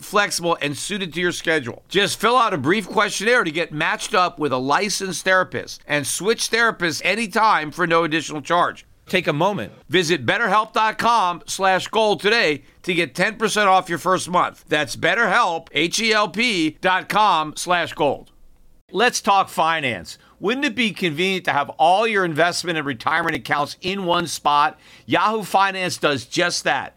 flexible, and suited to your schedule. Just fill out a brief questionnaire to get matched up with a licensed therapist and switch therapists anytime for no additional charge. Take a moment. Visit betterhelp.com slash gold today to get 10% off your first month. That's betterhelp, H-E-L-P dot com slash gold. Let's talk finance. Wouldn't it be convenient to have all your investment and retirement accounts in one spot? Yahoo Finance does just that.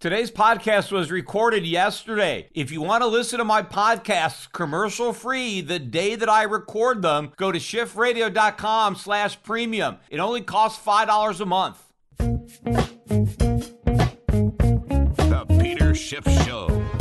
Today's podcast was recorded yesterday. If you want to listen to my podcasts commercial free the day that I record them, go to schiffradio.com slash premium. It only costs $5 a month. The Peter Schiff Show.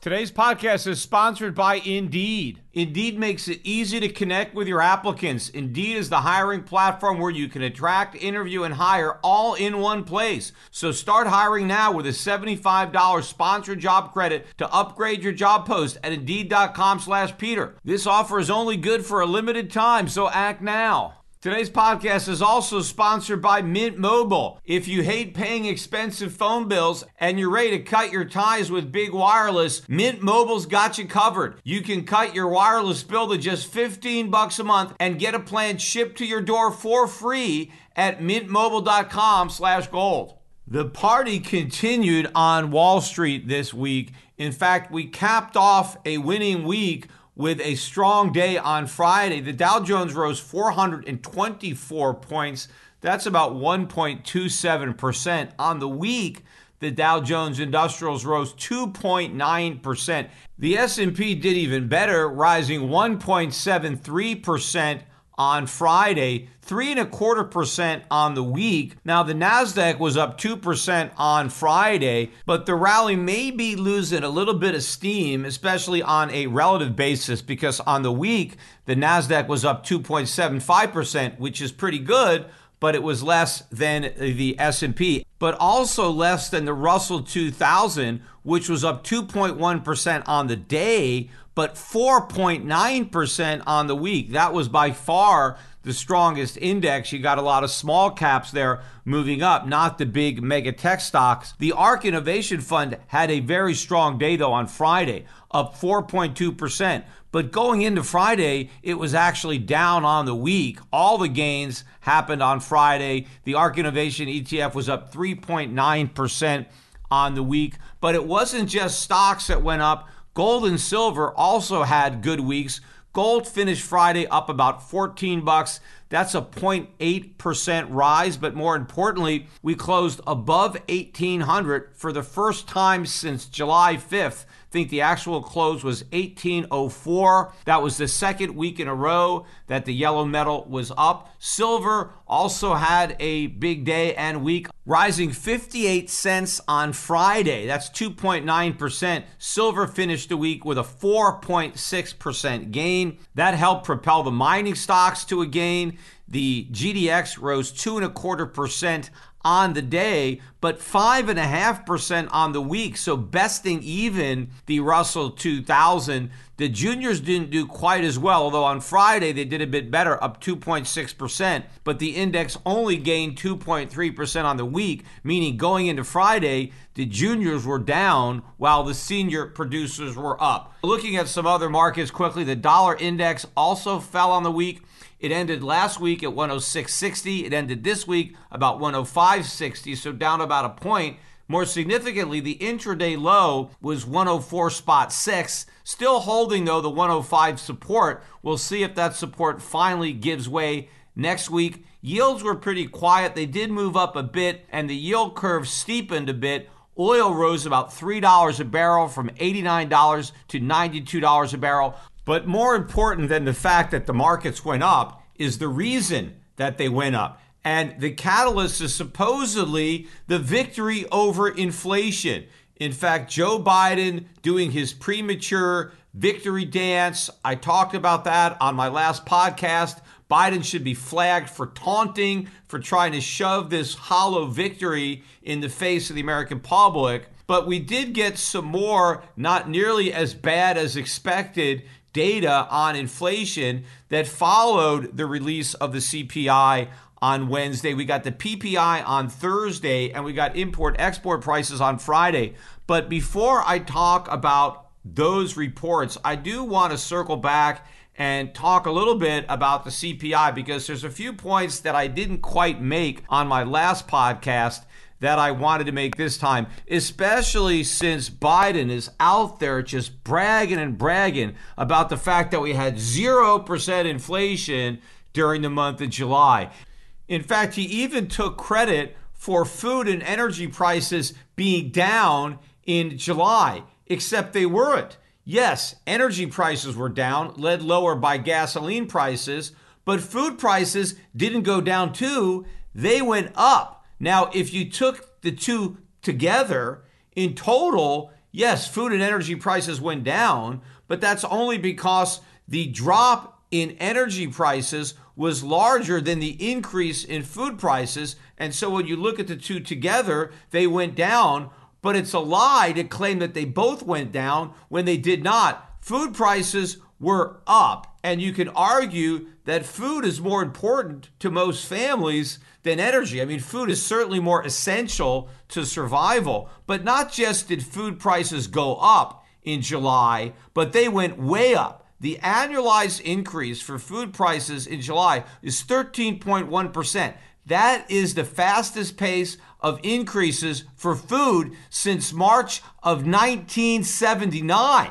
Today's podcast is sponsored by Indeed. Indeed makes it easy to connect with your applicants. Indeed is the hiring platform where you can attract, interview, and hire all in one place. So start hiring now with a $75 sponsored job credit to upgrade your job post at Indeed.com slash Peter. This offer is only good for a limited time, so act now. Today's podcast is also sponsored by Mint Mobile. If you hate paying expensive phone bills and you're ready to cut your ties with big wireless, Mint Mobile's got you covered. You can cut your wireless bill to just 15 bucks a month and get a plan shipped to your door for free at mintmobile.com/gold. The party continued on Wall Street this week. In fact, we capped off a winning week with a strong day on Friday. The Dow Jones rose 424 points. That's about 1.27% on the week. The Dow Jones Industrials rose 2.9%. The S&P did even better, rising 1.73% on Friday, three and a quarter percent on the week. Now the Nasdaq was up two percent on Friday, but the rally may be losing a little bit of steam, especially on a relative basis, because on the week the Nasdaq was up 2.75 percent, which is pretty good. But it was less than the S&P, but also less than the Russell 2000, which was up 2.1% on the day, but 4.9% on the week. That was by far the strongest index. You got a lot of small caps there moving up, not the big mega tech stocks. The ARK Innovation Fund had a very strong day, though, on Friday, up 4.2%. But going into Friday, it was actually down on the week. All the gains happened on Friday. The ARK Innovation ETF was up 3.9% on the week. But it wasn't just stocks that went up. Gold and silver also had good weeks. Gold finished Friday up about 14 bucks. That's a 0.8% rise, but more importantly, we closed above 1800 for the first time since July 5th. I think the actual close was 1804. That was the second week in a row that the yellow metal was up. Silver also had a big day and week, rising 58 cents on Friday. That's 2.9%. Silver finished the week with a 4.6% gain. That helped propel the mining stocks to a gain. The GDX rose two and a quarter percent on the day, but 5.5% on the week. So besting even the Russell 2000. The juniors didn't do quite as well, although on Friday they did a bit better, up 2.6%. But the index only gained 2.3% on the week, meaning going into Friday, the juniors were down while the senior producers were up. Looking at some other markets quickly, the dollar index also fell on the week. It ended last week at 106.60. It ended this week about 105.60, so down about a point. More significantly, the intraday low was 104 spot 6, still holding though the 105 support. We'll see if that support finally gives way next week. Yields were pretty quiet. They did move up a bit and the yield curve steepened a bit. Oil rose about $3 a barrel from $89 to $92 a barrel. But more important than the fact that the markets went up is the reason that they went up. And the catalyst is supposedly the victory over inflation. In fact, Joe Biden doing his premature victory dance. I talked about that on my last podcast. Biden should be flagged for taunting, for trying to shove this hollow victory in the face of the American public. But we did get some more, not nearly as bad as expected, data on inflation that followed the release of the CPI on Wednesday. We got the PPI on Thursday, and we got import export prices on Friday. But before I talk about those reports, I do want to circle back and talk a little bit about the CPI because there's a few points that I didn't quite make on my last podcast that I wanted to make this time, especially since Biden is out there just bragging and bragging about the fact that we had 0% inflation during the month of July. In fact, he even took credit for food and energy prices being down in July, except they weren't. Yes, energy prices were down, led lower by gasoline prices, but food prices didn't go down too, they went up. Now, if you took the two together, in total, yes, food and energy prices went down, but that's only because the drop in energy prices was larger than the increase in food prices. And so when you look at the two together, they went down. But it's a lie to claim that they both went down when they did not. Food prices were up. And you can argue that food is more important to most families than energy. I mean, food is certainly more essential to survival, but not just did food prices go up in July, but they went way up. The annualized increase for food prices in July is 13.1%. That is the fastest pace of increases for food since March of 1979.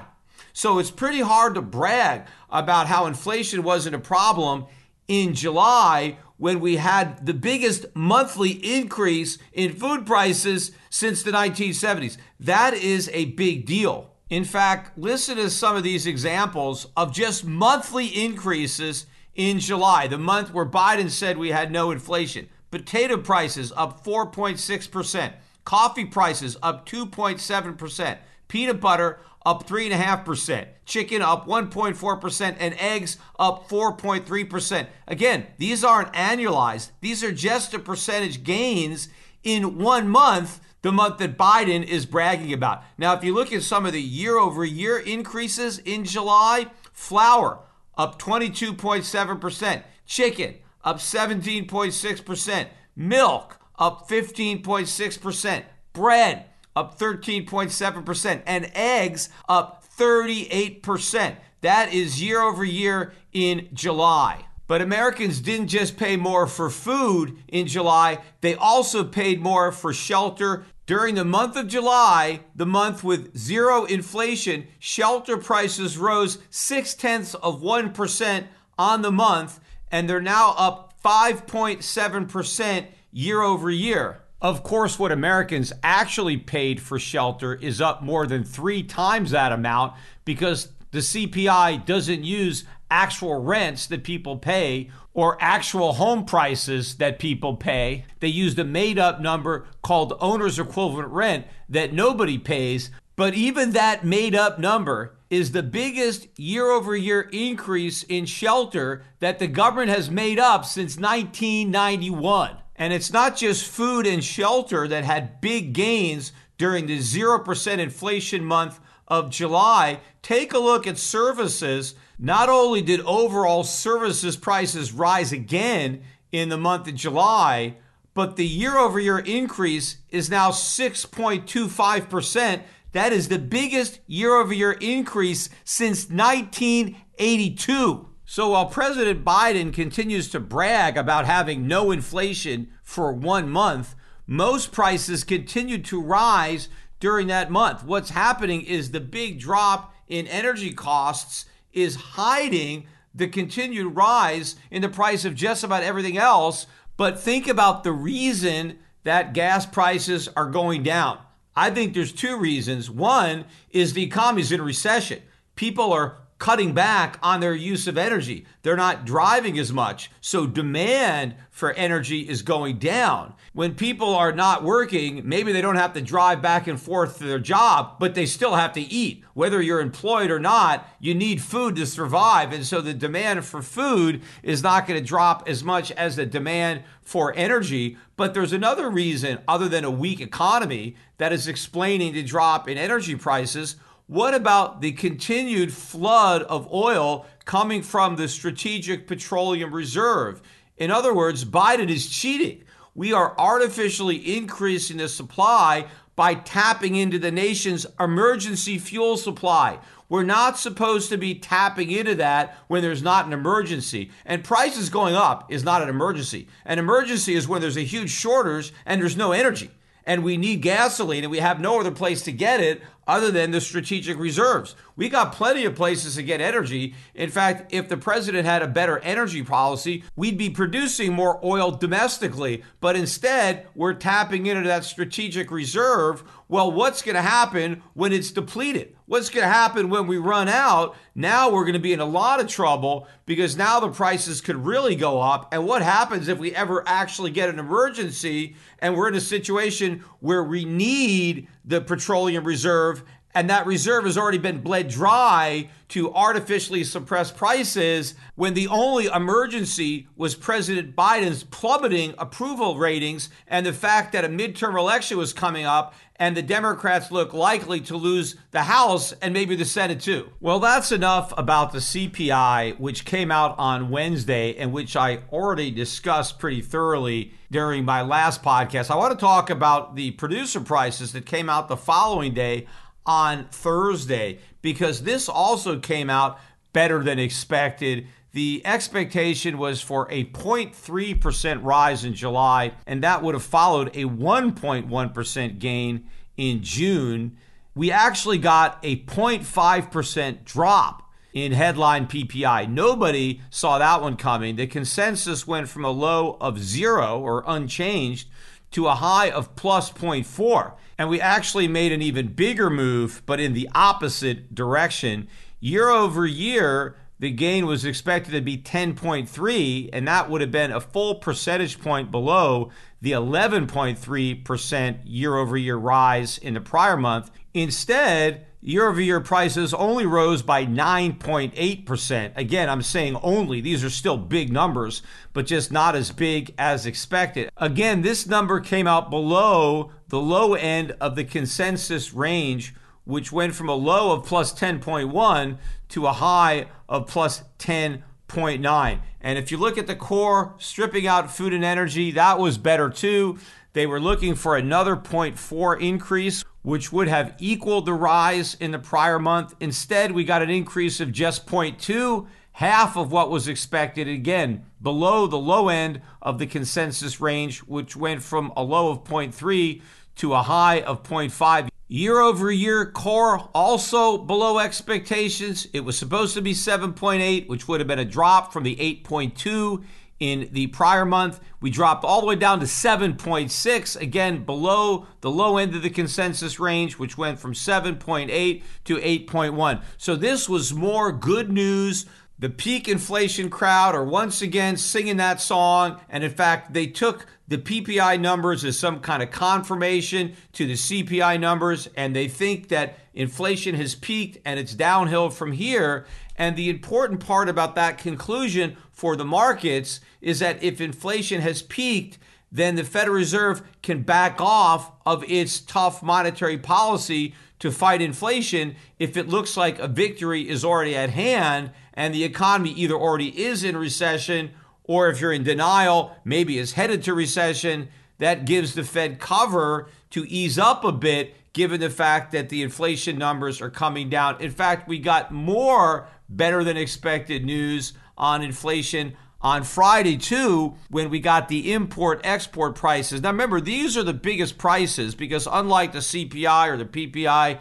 So it's pretty hard to brag about how inflation wasn't a problem in July when we had the biggest monthly increase in food prices since the 1970s. That is a big deal. In fact, listen to some of these examples of just monthly increases in July, the month where Biden said we had no inflation. Potato prices up 4.6%, coffee prices up 2.7%, peanut butter up 3.5%, chicken up 1.4%, and eggs up 4.3%. Again, these aren't annualized, these are just the percentage gains in one month, the month that Biden is bragging about. Now, if you look at some of the year over year increases in July, flour up 22.7%, chicken up 17.6%, milk up 15.6%, bread up 13.7%, and eggs up 38%. That is year over year in July. But Americans didn't just pay more for food in July, they also paid more for shelter. During the month of July, the month with zero inflation, shelter prices rose six tenths of 1% on the month, and they're now up 5.7% year over year. Of course, what Americans actually paid for shelter is up more than three times that amount because the CPI doesn't use actual rents that people pay or actual home prices that people pay. They used a made up number called owner's equivalent rent that nobody pays. But even that made up number is the biggest year over year increase in shelter that the government has made up since 1991. And it's not just food and shelter that had big gains during the 0% inflation month of July. Take a look at services. Not only did overall services prices rise again in the month of July, but the year over year increase is now 6.25%. That is the biggest year over year increase since 1982. So while President Biden continues to brag about having no inflation for one month, most prices continued to rise during that month. What's happening is the big drop in energy costs is hiding the continued rise in the price of just about everything else. But think about the reason that gas prices are going down. I think there's two reasons. One is the economy's in recession. People are cutting back on their use of energy. They're not driving as much. So demand for energy is going down. When people are not working, maybe they don't have to drive back and forth to their job, but they still have to eat. Whether you're employed or not, you need food to survive. And so the demand for food is not going to drop as much as the demand for energy. But there's another reason, other than a weak economy, that is explaining the drop in energy prices what about the continued flood of oil coming from the Strategic Petroleum Reserve? In other words, Biden is cheating. We are artificially increasing the supply by tapping into the nation's emergency fuel supply. We're not supposed to be tapping into that when there's not an emergency. And prices going up is not an emergency. An emergency is when there's a huge shortage and there's no energy and we need gasoline and we have no other place to get it other than the strategic reserves. We got plenty of places to get energy. In fact, if the president had a better energy policy, we'd be producing more oil domestically. But instead, we're tapping into that strategic reserve. Well, what's going to happen when it's depleted? What's going to happen when we run out? Now we're going to be in a lot of trouble because now the prices could really go up. And what happens if we ever actually get an emergency and we're in a situation where we need the petroleum reserve and that reserve has already been bled dry to artificially suppress prices when the only emergency was President Biden's plummeting approval ratings and the fact that a midterm election was coming up and the Democrats look likely to lose the House and maybe the Senate too. Well, that's enough about the CPI, which came out on Wednesday and which I already discussed pretty thoroughly during my last podcast. I want to talk about the producer prices that came out the following day on Thursday because this also came out better than expected. The expectation was for a 0.3% rise in July, and that would have followed a 1.1% gain in June. We actually got a 0.5% drop in headline PPI. Nobody saw that one coming. The consensus went from a low of zero or unchanged to a high of plus 0.4. And we actually made an even bigger move, but in the opposite direction. Year over year, the gain was expected to be 10.3, and that would have been a full percentage point below the 11.3% year over year rise in the prior month. Instead, year over year prices only rose by 9.8%. Again, I'm saying only. These are still big numbers, but just not as big as expected. Again, this number came out below the low end of the consensus range, which went from a low of plus 10.1 to a high of plus 10.9. And if you look at the core, stripping out food and energy, that was better too. They were looking for another 0.4 increase, which would have equaled the rise in the prior month. Instead, we got an increase of just 0.2, half of what was expected. Again, below the low end of the consensus range, which went from a low of 0.3 to a high of 0.5. Year over year core also below expectations. It was supposed to be 7.8, which would have been a drop from the 8.2 in the prior month. We dropped all the way down to 7.6, again below the low end of the consensus range, which went from 7.8 to 8.1. So this was more good news. The peak inflation crowd are once again singing that song. And in fact, they took the PPI numbers as some kind of confirmation to the CPI numbers, and they think that inflation has peaked and it's downhill from here. And the important part about that conclusion for the markets is that if inflation has peaked, then the Federal Reserve can back off of its tough monetary policy to fight inflation if it looks like a victory is already at hand and the economy either already is in recession or if you're in denial, maybe is headed to recession. That gives the Fed cover to ease up a bit given the fact that the inflation numbers are coming down. In fact, we got more better than expected news on inflation on Friday, too, when we got the import export prices. Now, remember, these are the biggest prices because unlike the CPI or the PPI,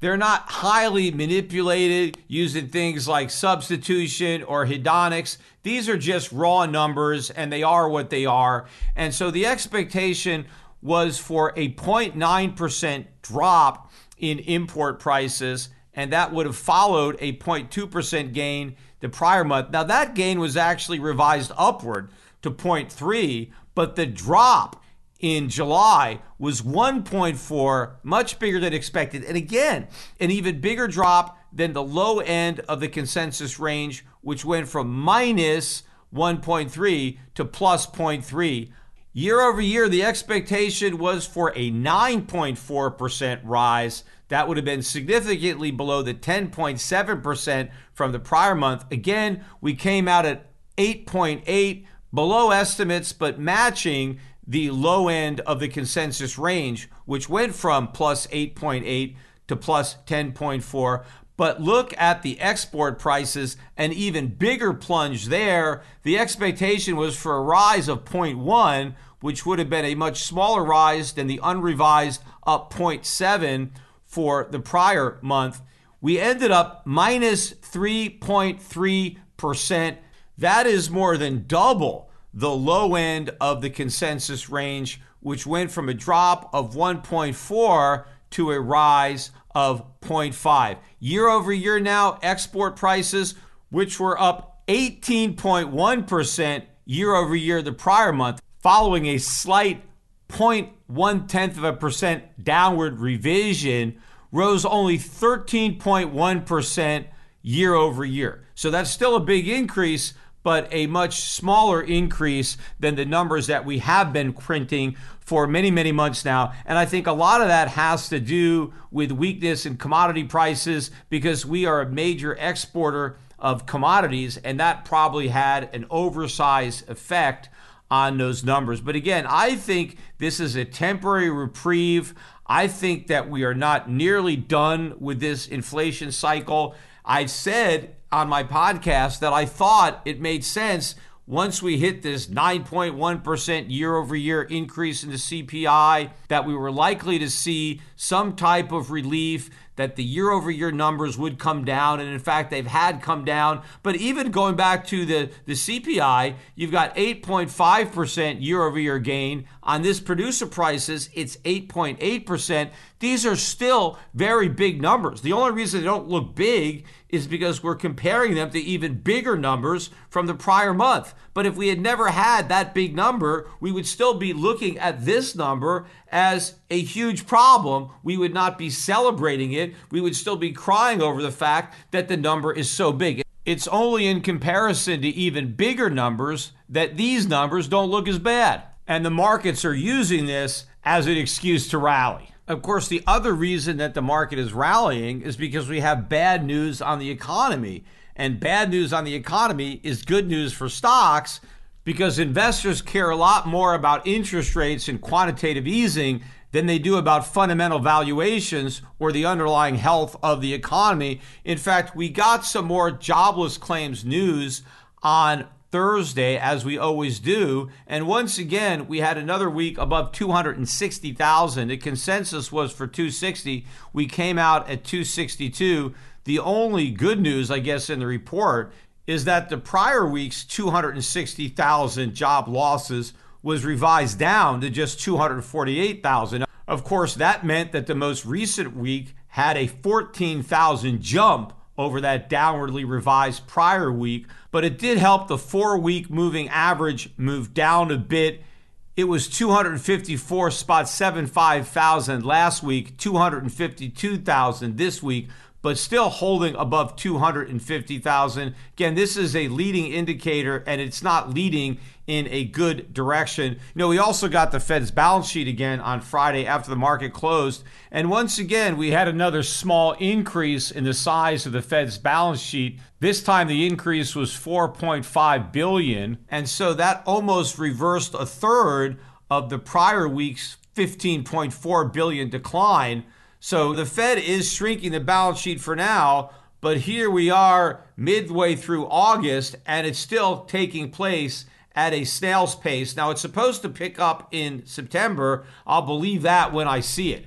they're not highly manipulated using things like substitution or hedonics. These are just raw numbers and they are what they are. And so the expectation was for a 0.9% drop in import prices, and that would have followed a 0.2% gain the prior month. Now, that gain was actually revised upward to 0.3, but the drop in July was 1.4, much bigger than expected. And again, an even bigger drop than the low end of the consensus range, which went from minus 1.3 to plus 0.3. Year over year, the expectation was for a 9.4% rise. That would have been significantly below the 10.7% from the prior month. Again, we came out at 8.8, below estimates, but matching the low end of the consensus range, which went from plus 8.8 to plus 10.4. But look at the export prices, an even bigger plunge there. The expectation was for a rise of 0.1, which would have been a much smaller rise than the unrevised up 0.7 for the prior month. We ended up minus 3.3%. That is more than double the low end of the consensus range, which went from a drop of 1.4 to a rise of 0.5. Year over year now, export prices, which were up 18.1% year over year the prior month, following a slight 0.1 tenth of a percent downward revision, rose only 13.1% year over year. So that's still a big increase, but a much smaller increase than the numbers that we have been printing for many, many months now. And I think a lot of that has to do with weakness in commodity prices because we are a major exporter of commodities, and that probably had an oversized effect on those numbers. But again, I think this is a temporary reprieve. I think that we are not nearly done with this inflation cycle. I said on my podcast that I thought it made sense once we hit this 9.1% year over year increase in the CPI, that we were likely to see some type of relief that the year over year numbers would come down. And in fact, they've had come down. But even going back to the, the CPI, you've got 8.5% year over year gain. On this producer prices, it's 8.8%. These are still very big numbers. The only reason they don't look big is because we're comparing them to even bigger numbers from the prior month. But if we had never had that big number, we would still be looking at this number as a huge problem. We would not be celebrating it. We would still be crying over the fact that the number is so big. It's only in comparison to even bigger numbers that these numbers don't look as bad. And the markets are using this as an excuse to rally. Of course, the other reason that the market is rallying is because we have bad news on the economy. And bad news on the economy is good news for stocks because investors care a lot more about interest rates and quantitative easing than they do about fundamental valuations or the underlying health of the economy. In fact, we got some more jobless claims news on Thursday, as we always do. And once again, we had another week above 260,000. The consensus was for 260. We came out at 262. The only good news, I guess, in the report is that the prior week's 260,000 job losses was revised down to just 248,000. Of course, that meant that the most recent week had a 14,000 jump over that downwardly revised prior week, but it did help the four week moving average move down a bit. It was 254 spot 75 thousand last week, 252,000 this week but still holding above 250,000. Again, this is a leading indicator and it's not leading in a good direction. You know, we also got the Fed's balance sheet again on Friday after the market closed. And once again, we had another small increase in the size of the Fed's balance sheet. This time the increase was 4.5 billion, and so that almost reversed a third of the prior week's 15.4 billion decline. So the Fed is shrinking the balance sheet for now, but here we are midway through August and it's still taking place at a snail's pace. Now it's supposed to pick up in September. I'll believe that when I see it.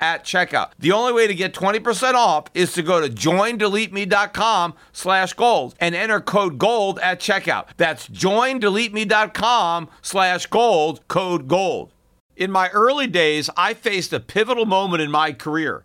at checkout. The only way to get 20% off is to go to joindeleteme.com slash gold and enter code gold at checkout. That's joindeleteme.com slash gold, code gold. In my early days, I faced a pivotal moment in my career.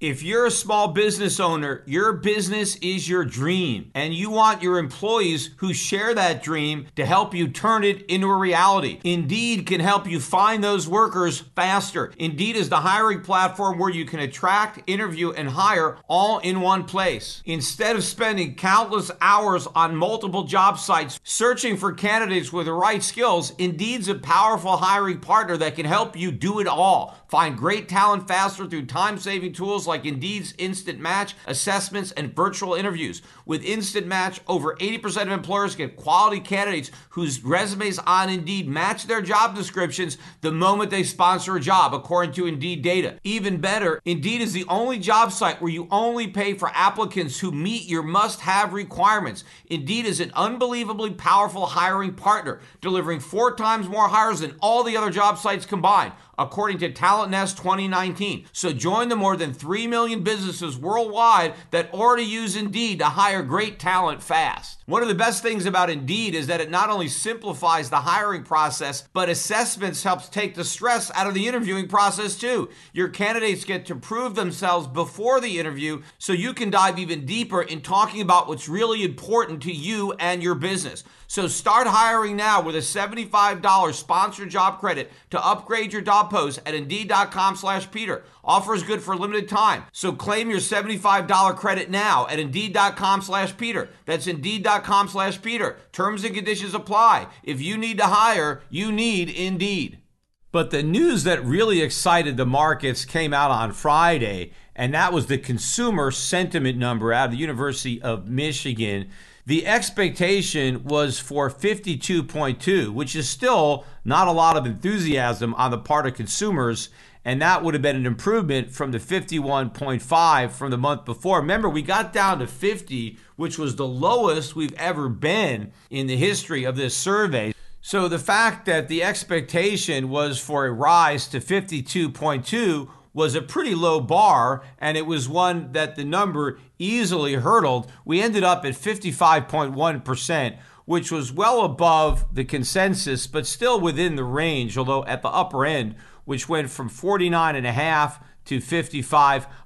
If you're a small business owner, your business is your dream, and you want your employees who share that dream to help you turn it into a reality. Indeed can help you find those workers faster. Indeed is the hiring platform where you can attract, interview, and hire all in one place. Instead of spending countless hours on multiple job sites searching for candidates with the right skills, Indeed's a powerful hiring partner that can help you do it all. Find great talent faster through time saving tools like Indeed's Instant Match, assessments, and virtual interviews. With Instant Match, over 80% of employers get quality candidates whose resumes on Indeed match their job descriptions the moment they sponsor a job, according to Indeed data. Even better, Indeed is the only job site where you only pay for applicants who meet your must have requirements. Indeed is an unbelievably powerful hiring partner, delivering four times more hires than all the other job sites combined. According to Talent Nest 2019. So join the more than 3 million businesses worldwide that already use Indeed to hire great talent fast. One of the best things about Indeed is that it not only simplifies the hiring process, but assessments helps take the stress out of the interviewing process too. Your candidates get to prove themselves before the interview so you can dive even deeper in talking about what's really important to you and your business. So start hiring now with a $75 sponsored job credit to upgrade your job post at Indeed.com slash Peter. Offer is good for a limited time. So claim your $75 credit now at Indeed.com slash Peter. That's Indeed.com slash Peter. Terms and conditions apply. If you need to hire, you need Indeed. But the news that really excited the markets came out on Friday, and that was the consumer sentiment number out of the University of Michigan. The expectation was for 52.2, which is still not a lot of enthusiasm on the part of consumers. And that would have been an improvement from the 51.5 from the month before. Remember, we got down to 50, which was the lowest we've ever been in the history of this survey. So the fact that the expectation was for a rise to 52.2 was a pretty low bar, and it was one that the number easily hurdled. We ended up at 55.1%, which was well above the consensus, but still within the range, although at the upper end, which went from 49.5 to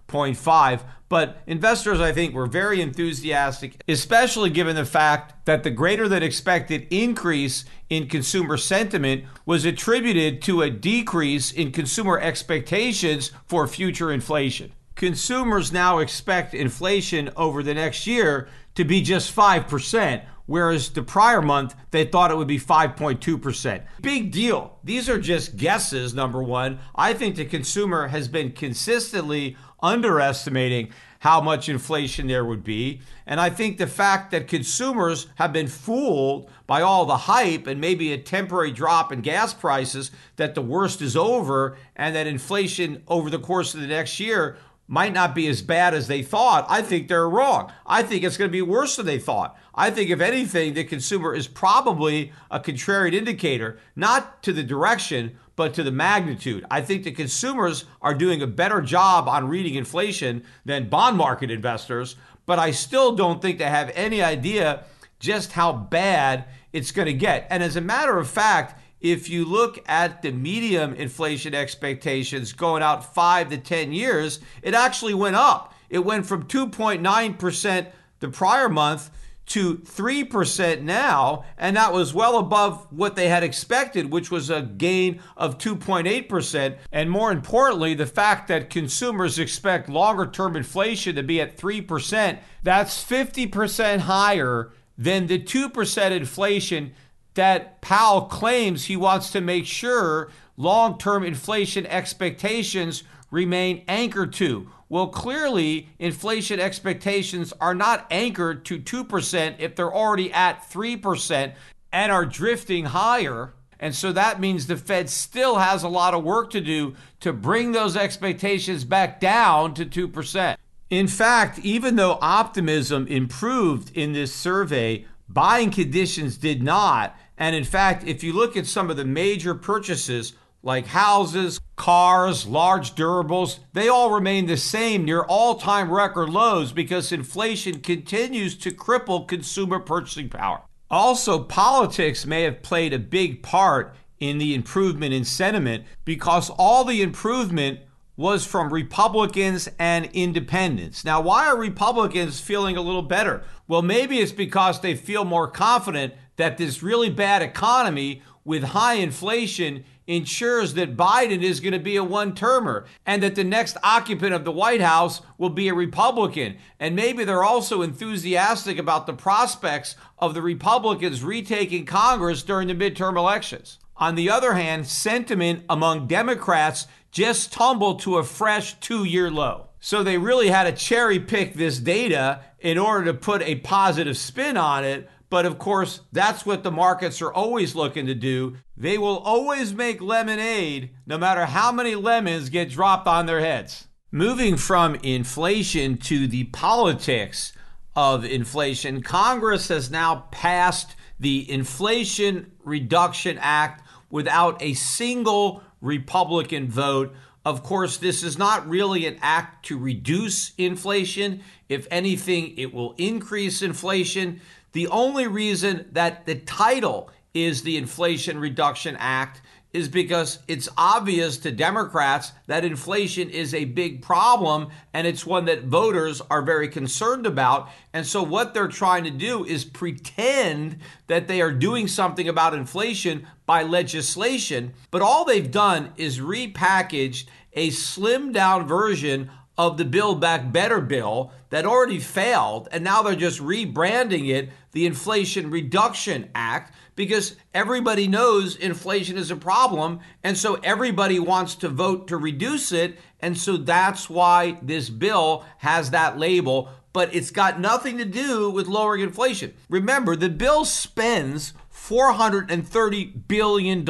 55.5. But investors, I think, were very enthusiastic, especially given the fact that the greater than expected increase in consumer sentiment was attributed to a decrease in consumer expectations for future inflation. Consumers now expect inflation over the next year to be just 5%, whereas the prior month they thought it would be 5.2%. Big deal. These are just guesses, number one. I think the consumer has been consistently underestimating how much inflation there would be. And I think the fact that consumers have been fooled by all the hype and maybe a temporary drop in gas prices that the worst is over and that inflation over the course of the next year might not be as bad as they thought, I think they're wrong. I think it's going to be worse than they thought. I think, if anything, the consumer is probably a contrarian indicator, not to the direction, but to the magnitude. I think the consumers are doing a better job on reading inflation than bond market investors, but I still don't think they have any idea just how bad it's going to get. And as a matter of fact, if you look at the medium inflation expectations going out five to 10 years, it actually went up. It went from 2.9% the prior month to 3% now, and that was well above what they had expected, which was a gain of 2.8%. And more importantly, the fact that consumers expect longer term inflation to be at 3%, that's 50% higher than the 2% inflation that Powell claims he wants to make sure long term inflation expectations remain anchored to. Well, clearly, inflation expectations are not anchored to 2% if they're already at 3% and are drifting higher. And so that means the Fed still has a lot of work to do to bring those expectations back down to 2%. In fact, even though optimism improved in this survey, buying conditions did not. And in fact, if you look at some of the major purchases like houses, cars, large durables, they all remain the same near all time record lows because inflation continues to cripple consumer purchasing power. Also, politics may have played a big part in the improvement in sentiment because all the improvement was from Republicans and independents. Now, why are Republicans feeling a little better? Well, maybe it's because they feel more confident that this really bad economy with high inflation ensures that Biden is going to be a one termer and that the next occupant of the White House will be a Republican. And maybe they're also enthusiastic about the prospects of the Republicans retaking Congress during the midterm elections. On the other hand, sentiment among Democrats just tumbled to a fresh two year low. So they really had to cherry pick this data in order to put a positive spin on it but of course, that's what the markets are always looking to do. They will always make lemonade no matter how many lemons get dropped on their heads. Moving from inflation to the politics of inflation, Congress has now passed the Inflation Reduction Act without a single Republican vote. Of course, this is not really an act to reduce inflation. If anything, it will increase inflation. The only reason that the title is the Inflation Reduction Act is because it's obvious to Democrats that inflation is a big problem and it's one that voters are very concerned about. And so, what they're trying to do is pretend that they are doing something about inflation by legislation. But all they've done is repackaged a slimmed down version of the Build Back Better bill that already failed, and now they're just rebranding it the Inflation Reduction Act because everybody knows inflation is a problem, and so everybody wants to vote to reduce it, and so that's why this bill has that label. But it's got nothing to do with lowering inflation. Remember, the bill spends $430 billion.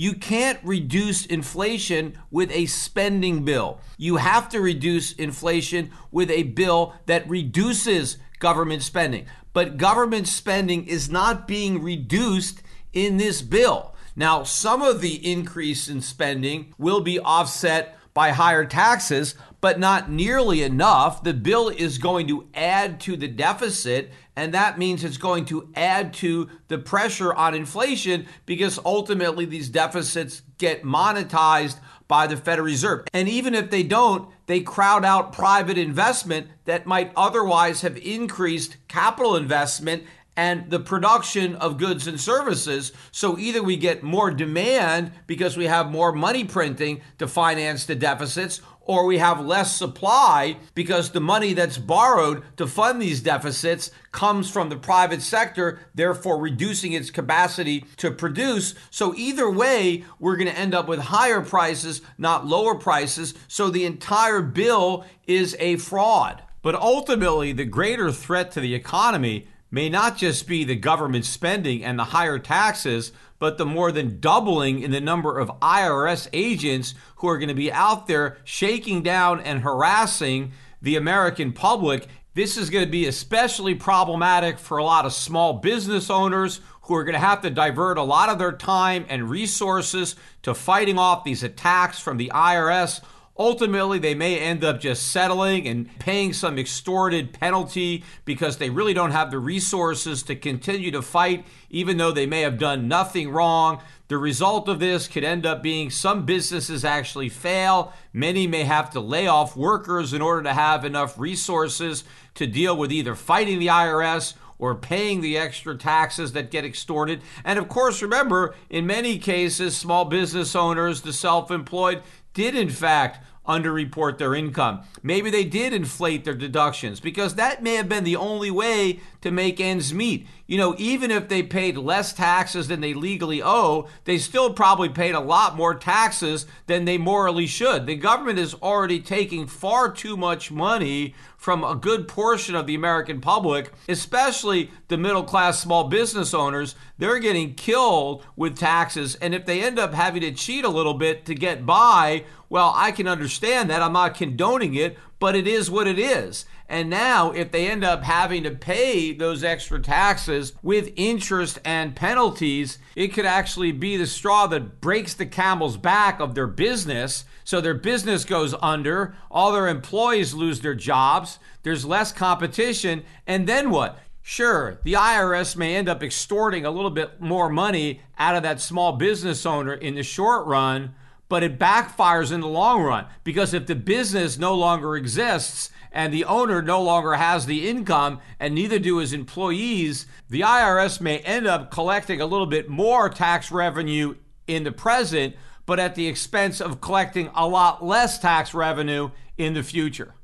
You can't reduce inflation with a spending bill. You have to reduce inflation with a bill that reduces government spending. But government spending is not being reduced in this bill. Now, some of the increase in spending will be offset by higher taxes, but not nearly enough. The bill is going to add to the deficit and that means it's going to add to the pressure on inflation because ultimately these deficits get monetized by the Federal Reserve. And even if they don't, they crowd out private investment that might otherwise have increased capital investment and the production of goods and services. So either we get more demand because we have more money printing to finance the deficits, or we have less supply because the money that's borrowed to fund these deficits comes from the private sector, therefore reducing its capacity to produce. So, either way, we're going to end up with higher prices, not lower prices. So, the entire bill is a fraud. But ultimately, the greater threat to the economy may not just be the government spending and the higher taxes, but the more than doubling in the number of IRS agents who are going to be out there shaking down and harassing the American public. This is going to be especially problematic for a lot of small business owners who are going to have to divert a lot of their time and resources to fighting off these attacks from the IRS Ultimately, they may end up just settling and paying some extorted penalty because they really don't have the resources to continue to fight, even though they may have done nothing wrong. The result of this could end up being some businesses actually fail. Many may have to lay off workers in order to have enough resources to deal with either fighting the IRS or paying the extra taxes that get extorted. And of course, remember, in many cases, small business owners, the self employed, did in fact underreport their income. Maybe they did inflate their deductions because that may have been the only way to make ends meet. You know, even if they paid less taxes than they legally owe, they still probably paid a lot more taxes than they morally should. The government is already taking far too much money from a good portion of the American public, especially the middle class small business owners. They're getting killed with taxes. And if they end up having to cheat a little bit to get by, well, I can understand that. I'm not condoning it, but it is what it is. And now, if they end up having to pay those extra taxes with interest and penalties, it could actually be the straw that breaks the camel's back of their business. So their business goes under, all their employees lose their jobs, there's less competition, and then what? Sure, the IRS may end up extorting a little bit more money out of that small business owner in the short run, but it backfires in the long run because if the business no longer exists, and the owner no longer has the income and neither do his employees, the IRS may end up collecting a little bit more tax revenue in the present, but at the expense of collecting a lot less tax revenue in the future.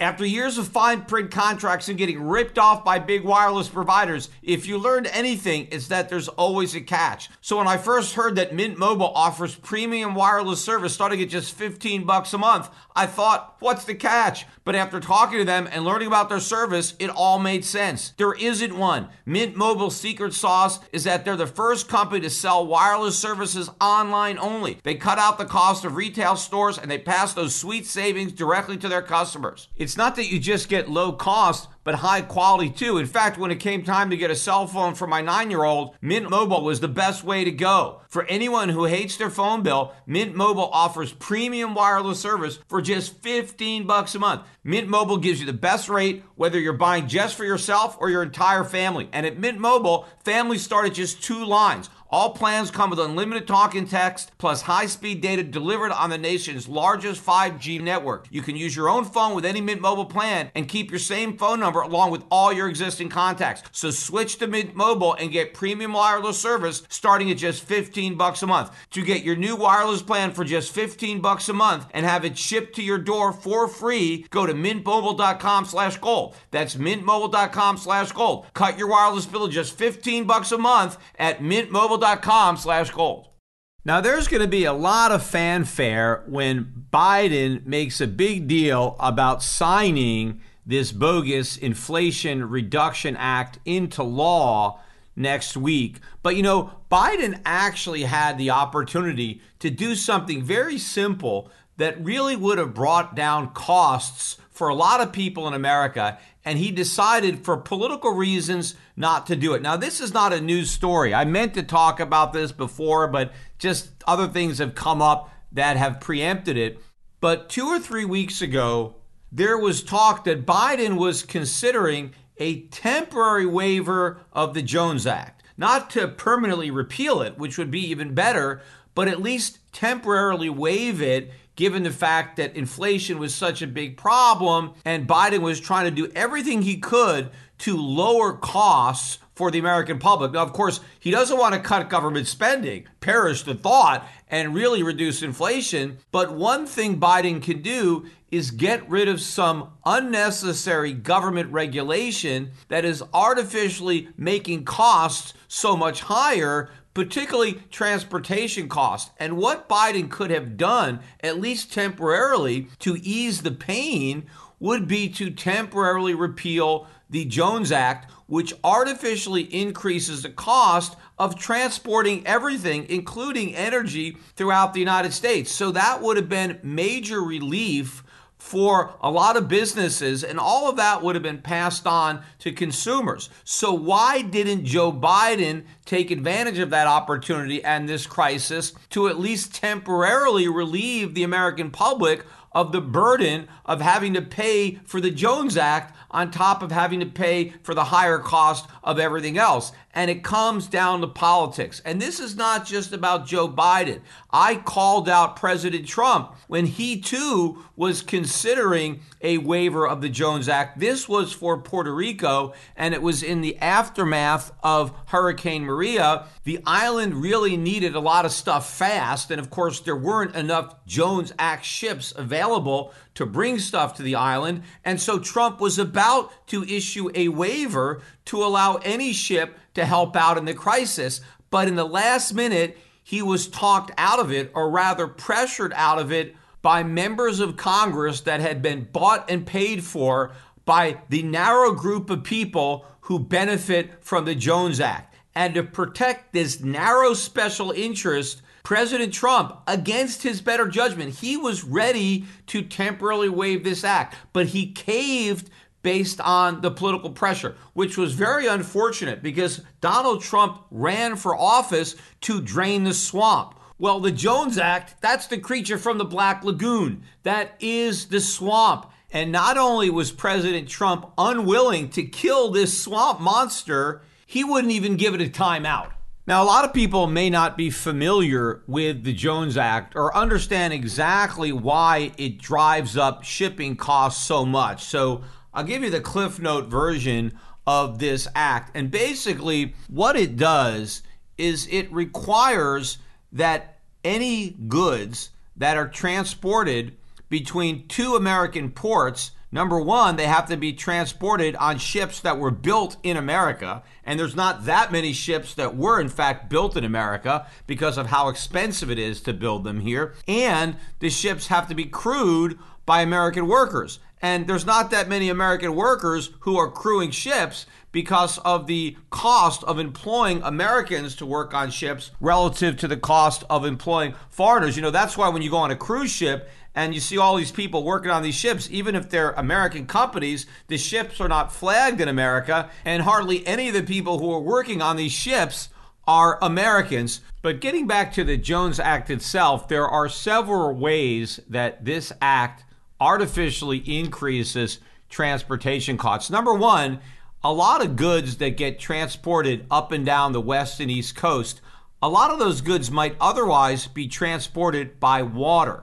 After years of fine print contracts and getting ripped off by big wireless providers, if you learned anything, it's that there's always a catch. So when I first heard that Mint Mobile offers premium wireless service starting at just 15 bucks a month, I thought, what's the catch? But after talking to them and learning about their service, it all made sense. There isn't one. Mint Mobile's secret sauce is that they're the first company to sell wireless services online only. They cut out the cost of retail stores and they pass those sweet savings directly to their customers. Not that you just get low cost, but high quality too. In fact, when it came time to get a cell phone for my nine year old, Mint Mobile was the best way to go. For anyone who hates their phone bill, Mint Mobile offers premium wireless service for just 15 bucks a month. Mint Mobile gives you the best rate whether you're buying just for yourself or your entire family. And at Mint Mobile, families start at just two lines. All plans come with unlimited talk and text, plus high speed data delivered on the nation's largest 5G network. You can use your own phone with any Mint Mobile plan and keep your same phone number along with all your existing contacts. So switch to Mint Mobile and get premium wireless service starting at just 15 bucks a month. To get your new wireless plan for just 15 bucks a month and have it shipped to your door for free, go to mintmobile.com slash gold. That's mintmobile.com slash gold. Cut your wireless bill to just 15 bucks a month at mintmobile.com slash gold. Now, there's going to be a lot of fanfare when Biden makes a big deal about signing this bogus Inflation Reduction Act into law next week. But you know, Biden actually had the opportunity to do something very simple that really would have brought down costs for a lot of people in America, and he decided for political reasons not to do it. Now, this is not a news story. I meant to talk about this before, but just other things have come up that have preempted it. But two or three weeks ago, there was talk that Biden was considering a temporary waiver of the Jones Act, not to permanently repeal it, which would be even better, but at least temporarily waive it given the fact that inflation was such a big problem and Biden was trying to do everything he could to lower costs for the American public. Now, of course, he doesn't want to cut government spending, perish the thought, and really reduce inflation. But one thing Biden can do is get rid of some unnecessary government regulation that is artificially making costs so much higher particularly transportation costs. And what Biden could have done, at least temporarily, to ease the pain would be to temporarily repeal the Jones Act, which artificially increases the cost of transporting everything, including energy, throughout the United States. So that would have been major relief for a lot of businesses, and all of that would have been passed on to consumers. So, why didn't Joe Biden take advantage of that opportunity and this crisis to at least temporarily relieve the American public of the burden of having to pay for the Jones Act on top of having to pay for the higher cost of everything else. And it comes down to politics. And this is not just about Joe Biden. I called out President Trump when he too was considering a waiver of the Jones Act. This was for Puerto Rico, and it was in the aftermath of Hurricane Maria. The island really needed a lot of stuff fast. And of course, there weren't enough Jones Act ships available to bring stuff to the island. And so Trump was about to issue a waiver to allow any ship to help out in the crisis. But in the last minute, he was talked out of it, or rather pressured out of it, by members of Congress that had been bought and paid for by the narrow group of people who benefit from the Jones Act. And to protect this narrow special interest, President Trump, against his better judgment, he was ready to temporarily waive this act, but he caved based on the political pressure, which was very unfortunate because Donald Trump ran for office to drain the swamp. Well, the Jones Act, that's the creature from the Black Lagoon. That is the swamp. And not only was President Trump unwilling to kill this swamp monster, he wouldn't even give it a timeout. Now, a lot of people may not be familiar with the Jones Act or understand exactly why it drives up shipping costs so much. So, I'll give you the Cliff Note version of this act. And basically, what it does is it requires that any goods that are transported between two American ports Number one, they have to be transported on ships that were built in America. And there's not that many ships that were, in fact, built in America because of how expensive it is to build them here. And the ships have to be crewed by American workers. And there's not that many American workers who are crewing ships because of the cost of employing Americans to work on ships relative to the cost of employing foreigners. You know, that's why when you go on a cruise ship and you see all these people working on these ships, even if they're American companies, the ships are not flagged in America, and hardly any of the people who are working on these ships are Americans. But getting back to the Jones Act itself, there are several ways that this act artificially increases transportation costs. Number one, a lot of goods that get transported up and down the west and east coast, a lot of those goods might otherwise be transported by water,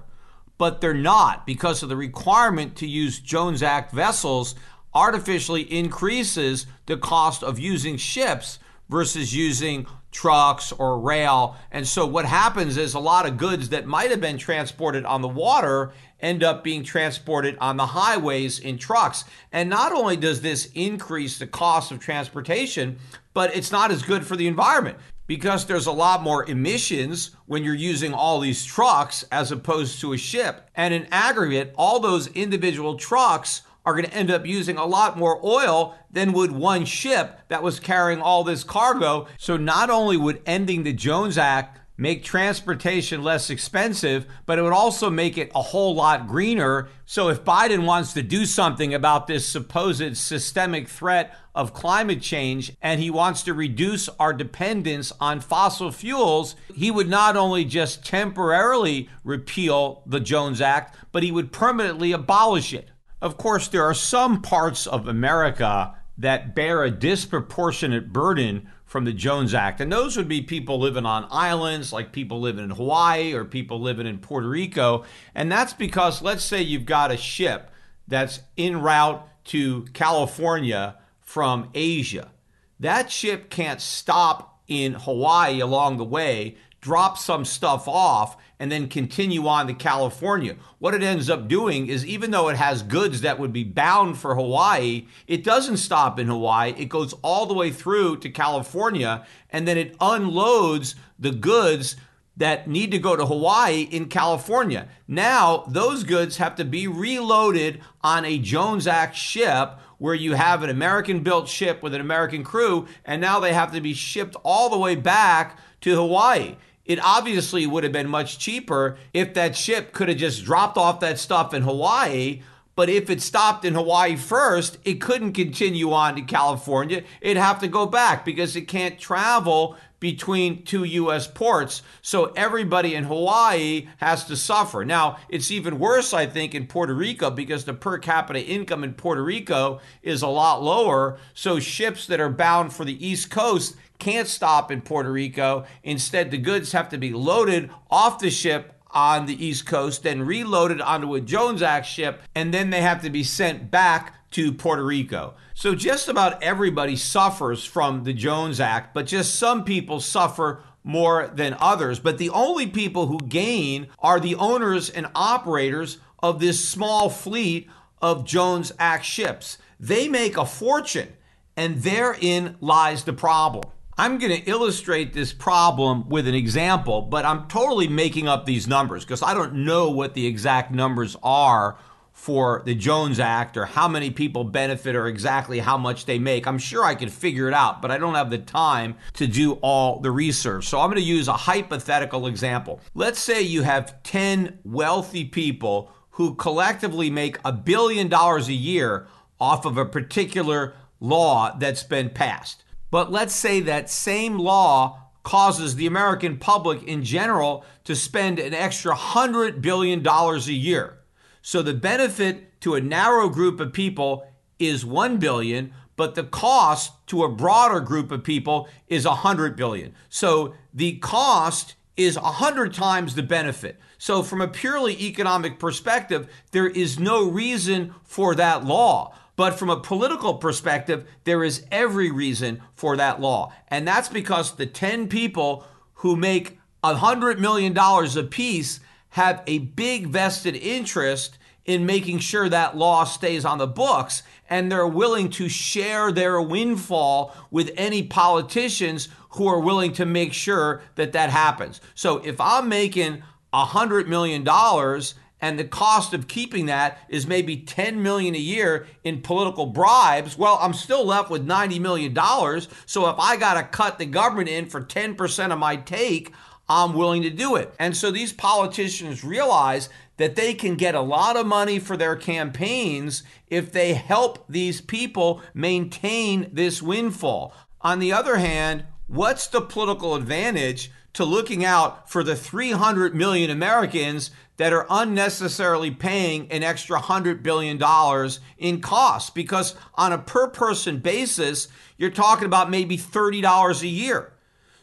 but they're not because of the requirement to use Jones Act vessels artificially increases the cost of using ships versus using trucks or rail. And so what happens is a lot of goods that might have been transported on the water end up being transported on the highways in trucks. And not only does this increase the cost of transportation, but it's not as good for the environment because there's a lot more emissions when you're using all these trucks as opposed to a ship. And in aggregate, all those individual trucks are going to end up using a lot more oil than would one ship that was carrying all this cargo. So not only would ending the Jones Act make transportation less expensive, but it would also make it a whole lot greener. So if Biden wants to do something about this supposed systemic threat of climate change and he wants to reduce our dependence on fossil fuels, he would not only just temporarily repeal the Jones Act, but he would permanently abolish it. Of course, there are some parts of America that bear a disproportionate burden from the Jones Act. And those would be people living on islands, like people living in Hawaii or people living in Puerto Rico. And that's because, let's say you've got a ship that's en route to California from Asia. That ship can't stop in Hawaii along the way, drop some stuff off, and then continue on to California. What it ends up doing is, even though it has goods that would be bound for Hawaii, it doesn't stop in Hawaii. It goes all the way through to California, and then it unloads the goods that need to go to Hawaii in California. Now, those goods have to be reloaded on a Jones Act ship where you have an American built ship with an American crew, and now they have to be shipped all the way back to Hawaii. It obviously would have been much cheaper if that ship could have just dropped off that stuff in Hawaii. But if it stopped in Hawaii first, it couldn't continue on to California. It'd have to go back because it can't travel between two U.S. ports. So everybody in Hawaii has to suffer. Now, it's even worse, I think, in Puerto Rico because the per capita income in Puerto Rico is a lot lower. So ships that are bound for the East Coast can't stop in Puerto Rico. Instead, the goods have to be loaded off the ship on the East Coast, then reloaded onto a Jones Act ship, and then they have to be sent back to Puerto Rico. So just about everybody suffers from the Jones Act, but just some people suffer more than others. But the only people who gain are the owners and operators of this small fleet of Jones Act ships. They make a fortune, and therein lies the problem. I'm going to illustrate this problem with an example, but I'm totally making up these numbers because I don't know what the exact numbers are for the Jones Act or how many people benefit or exactly how much they make. I'm sure I could figure it out, but I don't have the time to do all the research. So I'm going to use a hypothetical example. Let's say you have 10 wealthy people who collectively make a billion dollars a year off of a particular law that's been passed. But let's say that same law causes the American public in general to spend an extra $100 billion a year. So the benefit to a narrow group of people is 1 billion, but the cost to a broader group of people is 100 billion. So the cost is 100 times the benefit. So from a purely economic perspective, there is no reason for that law. But from a political perspective, there is every reason for that law. And that's because the 10 people who make $100 million apiece have a big vested interest in making sure that law stays on the books. And they're willing to share their windfall with any politicians who are willing to make sure that that happens. So if I'm making $100 million and the cost of keeping that is maybe 10 million a year in political bribes well i'm still left with 90 million dollars so if i got to cut the government in for 10% of my take I'm willing to do it. And so these politicians realize that they can get a lot of money for their campaigns if they help these people maintain this windfall. On the other hand, what's the political advantage to looking out for the 300 million Americans that are unnecessarily paying an extra $100 billion in costs? Because on a per person basis, you're talking about maybe $30 a year.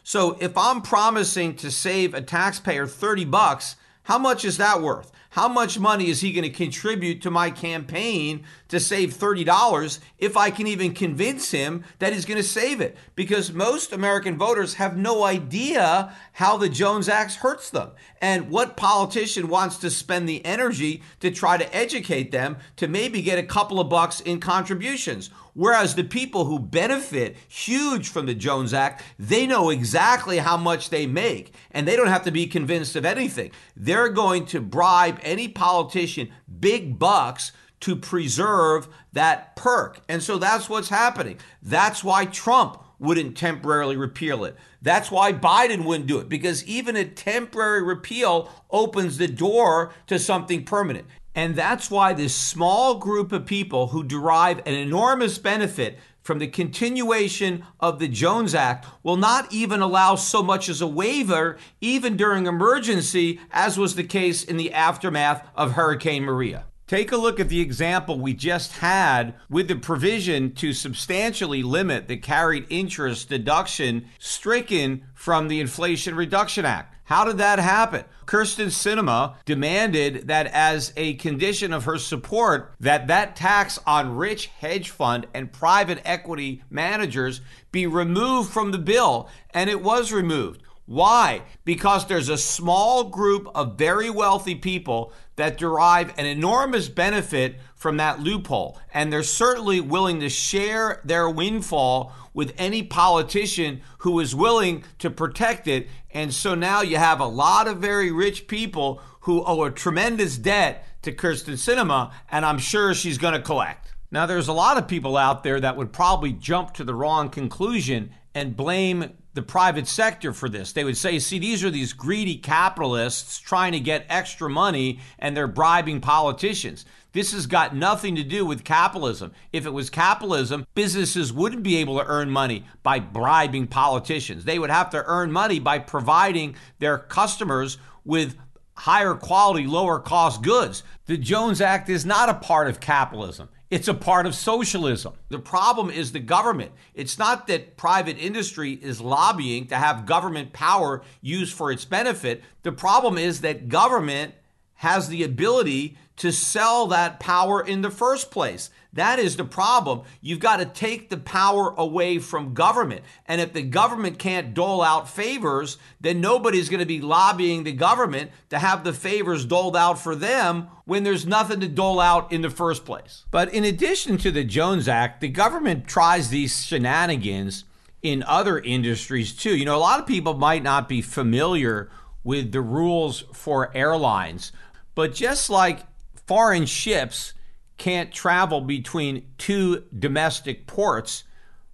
So if I'm promising to save a taxpayer 30 bucks, how much is that worth? How much money is he going to contribute to my campaign to save $30 if I can even convince him that he's going to save it? Because most American voters have no idea how the Jones Act hurts them. And what politician wants to spend the energy to try to educate them to maybe get a couple of bucks in contributions? Whereas the people who benefit huge from the Jones Act, they know exactly how much they make and they don't have to be convinced of anything. They're going to bribe any politician big bucks to preserve that perk. And so that's what's happening. That's why Trump wouldn't temporarily repeal it. That's why Biden wouldn't do it because even a temporary repeal opens the door to something permanent. And that's why this small group of people who derive an enormous benefit from the continuation of the Jones Act will not even allow so much as a waiver, even during emergency, as was the case in the aftermath of Hurricane Maria. Take a look at the example we just had with the provision to substantially limit the carried interest deduction stricken from the Inflation Reduction Act. How did that happen? Kyrsten Sinema demanded that as a condition of her support that that tax on rich hedge fund and private equity managers be removed from the bill and it was removed. Why? Because there's a small group of very wealthy people that derive an enormous benefit from that loophole. And they're certainly willing to share their windfall with any politician who is willing to protect it. And so now you have a lot of very rich people who owe a tremendous debt to Kyrsten Sinema, and I'm sure she's going to collect. Now, there's a lot of people out there that would probably jump to the wrong conclusion and blame the private sector for this. They would say, see, these are these greedy capitalists trying to get extra money and they're bribing politicians. This has got nothing to do with capitalism. If it was capitalism, businesses wouldn't be able to earn money by bribing politicians. They would have to earn money by providing their customers with higher quality, lower cost goods. The Jones Act is not a part of capitalism. It's a part of socialism. The problem is the government. It's not that private industry is lobbying to have government power used for its benefit. The problem is that government has the ability to sell that power in the first place. That is the problem. You've got to take the power away from government. And if the government can't dole out favors, then nobody's going to be lobbying the government to have the favors doled out for them when there's nothing to dole out in the first place. But in addition to the Jones Act, the government tries these shenanigans in other industries too. You know, a lot of people might not be familiar with the rules for airlines, but just like foreign ships can't travel between two domestic ports,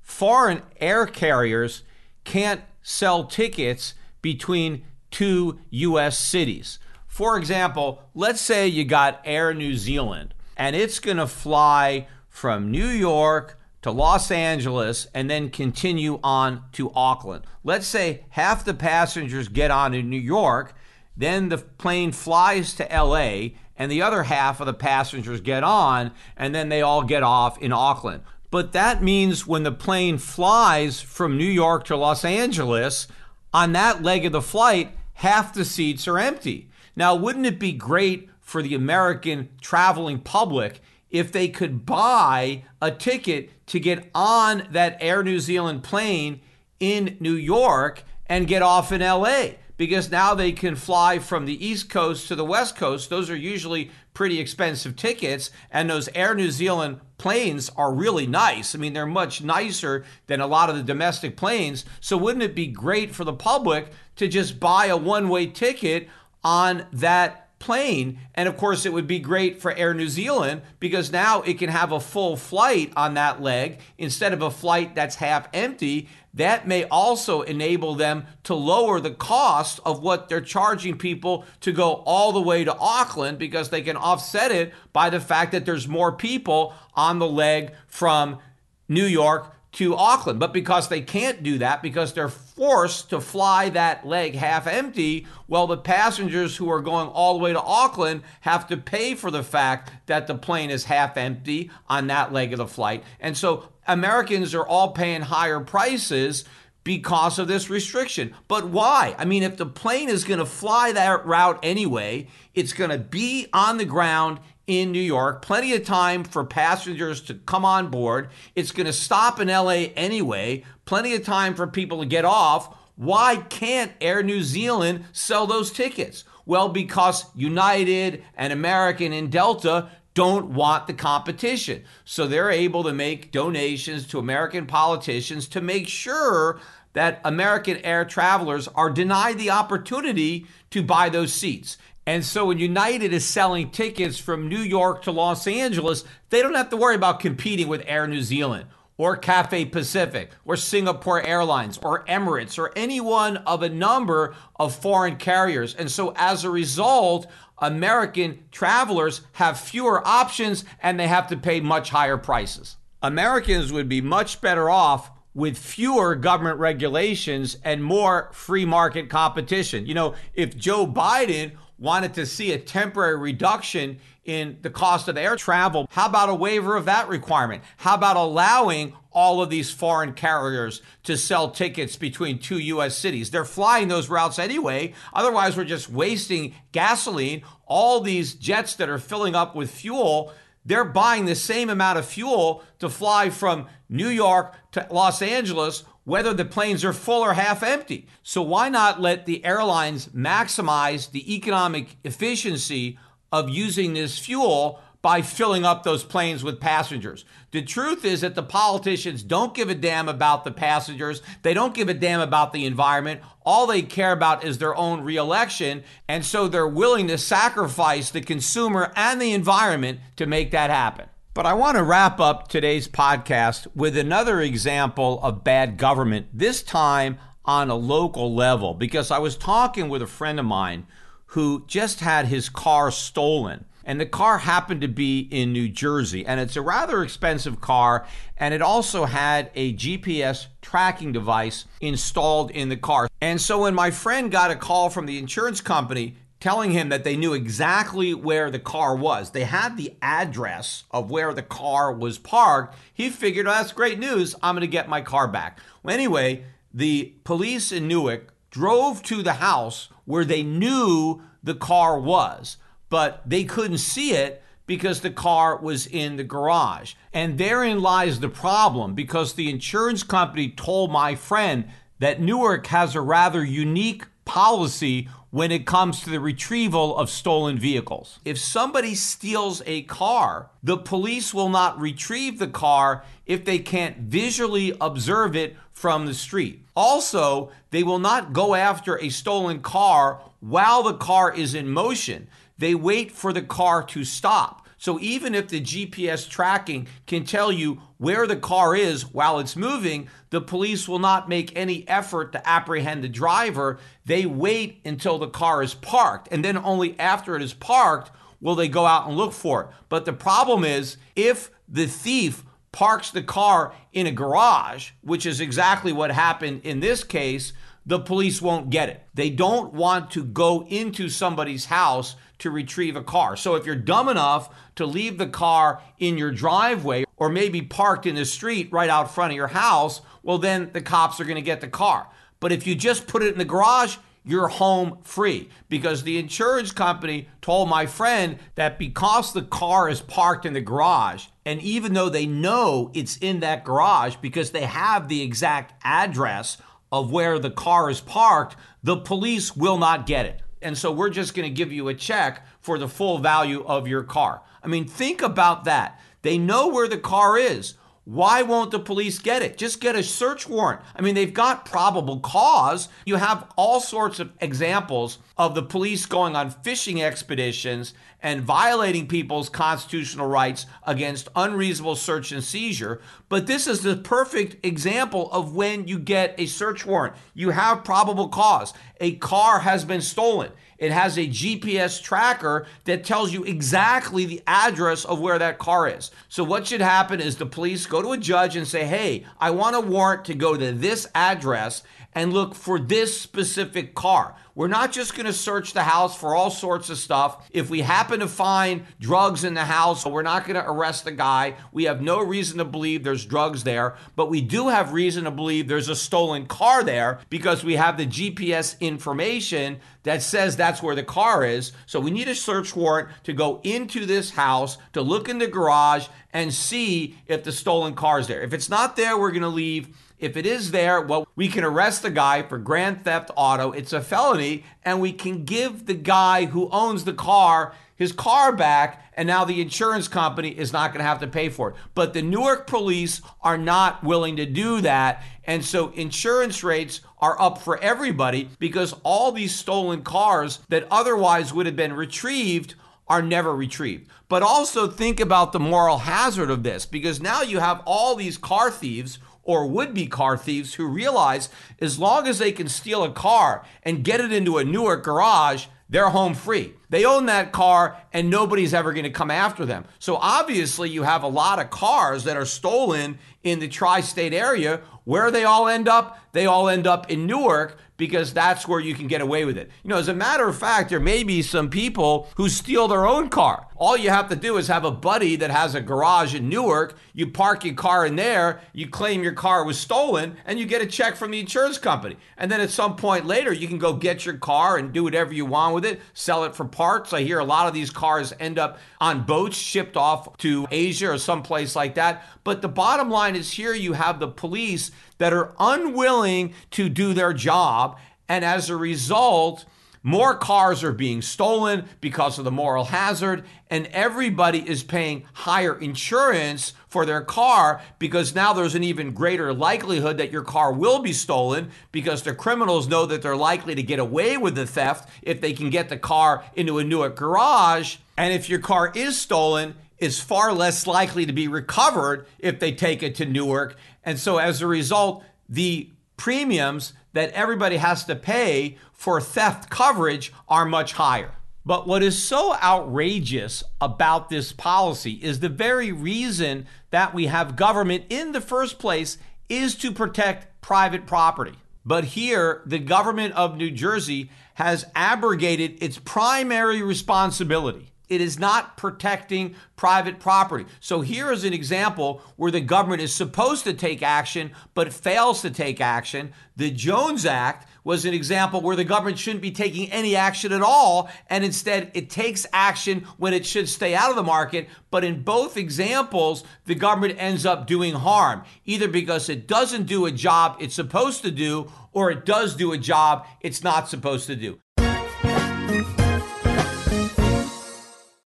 foreign air carriers can't sell tickets between two U.S. cities. For example, let's say you got Air New Zealand and it's going to fly from New York to Los Angeles and then continue on to Auckland. Let's say half the passengers get on in New York, then the plane flies to LA and the other half of the passengers get on, and then they all get off in Auckland. But that means when the plane flies from New York to Los Angeles, on that leg of the flight, half the seats are empty. Now, wouldn't it be great for the American traveling public if they could buy a ticket to get on that Air New Zealand plane in New York and get off in LA? Because now they can fly from the East Coast to the West Coast. Those are usually pretty expensive tickets, and those Air New Zealand planes are really nice. I mean, they're much nicer than a lot of the domestic planes. So, wouldn't it be great for the public to just buy a one way ticket on that plane. And of course, it would be great for Air New Zealand because now it can have a full flight on that leg instead of a flight that's half empty. That may also enable them to lower the cost of what they're charging people to go all the way to Auckland because they can offset it by the fact that there's more people on the leg from New York to Auckland. But because they can't do that, because they're forced to fly that leg half empty, well, the passengers who are going all the way to Auckland have to pay for the fact that the plane is half empty on that leg of the flight. And so Americans are all paying higher prices because of this restriction. But why? I mean, if the plane is going to fly that route anyway, it's going to be on the ground in New York, plenty of time for passengers to come on board. It's going to stop in LA anyway, plenty of time for people to get off. Why can't Air New Zealand sell those tickets? Well, because United and American and Delta don't want the competition. So they're able to make donations to American politicians to make sure that American air travelers are denied the opportunity to buy those seats. And so when United is selling tickets from New York to Los Angeles, they don't have to worry about competing with Air New Zealand or Cathay Pacific or Singapore Airlines or Emirates or any one of a number of foreign carriers. And so as a result, American travelers have fewer options and they have to pay much higher prices. Americans would be much better off with fewer government regulations and more free market competition. You know, if Joe Biden wanted to see a temporary reduction in the cost of air travel. How about a waiver of that requirement? How about allowing all of these foreign carriers to sell tickets between two U.S. cities? They're flying those routes anyway. Otherwise, we're just wasting gasoline. All these jets that are filling up with fuel, they're buying the same amount of fuel to fly from New York to Los Angeles whether the planes are full or half empty. So why not let the airlines maximize the economic efficiency of using this fuel by filling up those planes with passengers. The truth is that the politicians don't give a damn about the passengers. They don't give a damn about the environment. All they care about is their own reelection. And so they're willing to sacrifice the consumer and the environment to make that happen. But I want to wrap up today's podcast with another example of bad government, this time on a local level, because I was talking with a friend of mine who just had his car stolen. And the car happened to be in New Jersey. And it's a rather expensive car. And it also had a GPS tracking device installed in the car. And so when my friend got a call from the insurance company telling him that they knew exactly where the car was. They had the address of where the car was parked. He figured, oh, that's great news. I'm going to get my car back. Well, anyway, the police in Newark drove to the house where they knew the car was, but they couldn't see it because the car was in the garage. And therein lies the problem because the insurance company told my friend that Newark has a rather unique policy when it comes to the retrieval of stolen vehicles. If somebody steals a car, the police will not retrieve the car if they can't visually observe it from the street. Also, they will not go after a stolen car while the car is in motion. They wait for the car to stop. So even if the GPS tracking can tell you where the car is while it's moving, the police will not make any effort to apprehend the driver. They wait until the car is parked, and then only after it is parked will they go out and look for it. But the problem is if the thief parks the car in a garage, which is exactly what happened in this case, the police won't get it. They don't want to go into somebody's house to retrieve a car. So if you're dumb enough to leave the car in your driveway or maybe parked in the street right out front of your house, well, then the cops are going to get the car. But if you just put it in the garage, you're home free because the insurance company told my friend that because the car is parked in the garage, and even though they know it's in that garage because they have the exact address of where the car is parked, the police will not get it. And so we're just going to give you a check for the full value of your car. I mean, think about that. They know where the car is. Why won't the police get it? Just get a search warrant. I mean, they've got probable cause. You have all sorts of examples of the police going on fishing expeditions and violating people's constitutional rights against unreasonable search and seizure. But this is the perfect example of when you get a search warrant. You have probable cause. A car has been stolen. It has a GPS tracker that tells you exactly the address of where that car is. So, what should happen is the police go to a judge and say, Hey, I want a warrant to go to this address and look for this specific car. We're not just going to search the house for all sorts of stuff. If we happen to find drugs in the house, we're not going to arrest the guy. We have no reason to believe there's drugs there, but we do have reason to believe there's a stolen car there because we have the GPS information that says that's where the car is. So we need a search warrant to go into this house, to look in the garage and see if the stolen car is there. If it's not there, we're going to leave if it is there, well, we can arrest the guy for grand theft auto. It's a felony, and we can give the guy who owns the car his car back, and now the insurance company is not going to have to pay for it. But the Newark police are not willing to do that. And so insurance rates are up for everybody because all these stolen cars that otherwise would have been retrieved are never retrieved. But also think about the moral hazard of this because now you have all these car thieves or would be car thieves who realize as long as they can steal a car and get it into a Newark garage, they're home free. They own that car and nobody's ever going to come after them. So obviously, you have a lot of cars that are stolen in the tri state area. Where they all end up? They all end up in Newark because that's where you can get away with it. You know, as a matter of fact, there may be some people who steal their own car. All you have to do is have a buddy that has a garage in Newark. You park your car in there, you claim your car was stolen, and you get a check from the insurance company. And then at some point later, you can go get your car and do whatever you want with it, sell it for parts. I hear a lot of these cars end up on boats shipped off to Asia or someplace like that. But the bottom line is here you have the police that are unwilling to do their job. And as a result, more cars are being stolen because of the moral hazard, and everybody is paying higher insurance for their car because now there's an even greater likelihood that your car will be stolen because the criminals know that they're likely to get away with the theft if they can get the car into a Newark garage. And if your car is stolen, is far less likely to be recovered if they take it to Newark. And so as a result, the premiums that everybody has to pay for theft coverage are much higher. But what is so outrageous about this policy is the very reason that we have government in the first place is to protect private property. But here, the government of New Jersey has abrogated its primary responsibility it is not protecting private property. So here is an example where the government is supposed to take action but fails to take action. The Jones Act was an example where the government shouldn't be taking any action at all and instead it takes action when it should stay out of the market. But in both examples, the government ends up doing harm, either because it doesn't do a job it's supposed to do or it does do a job it's not supposed to do.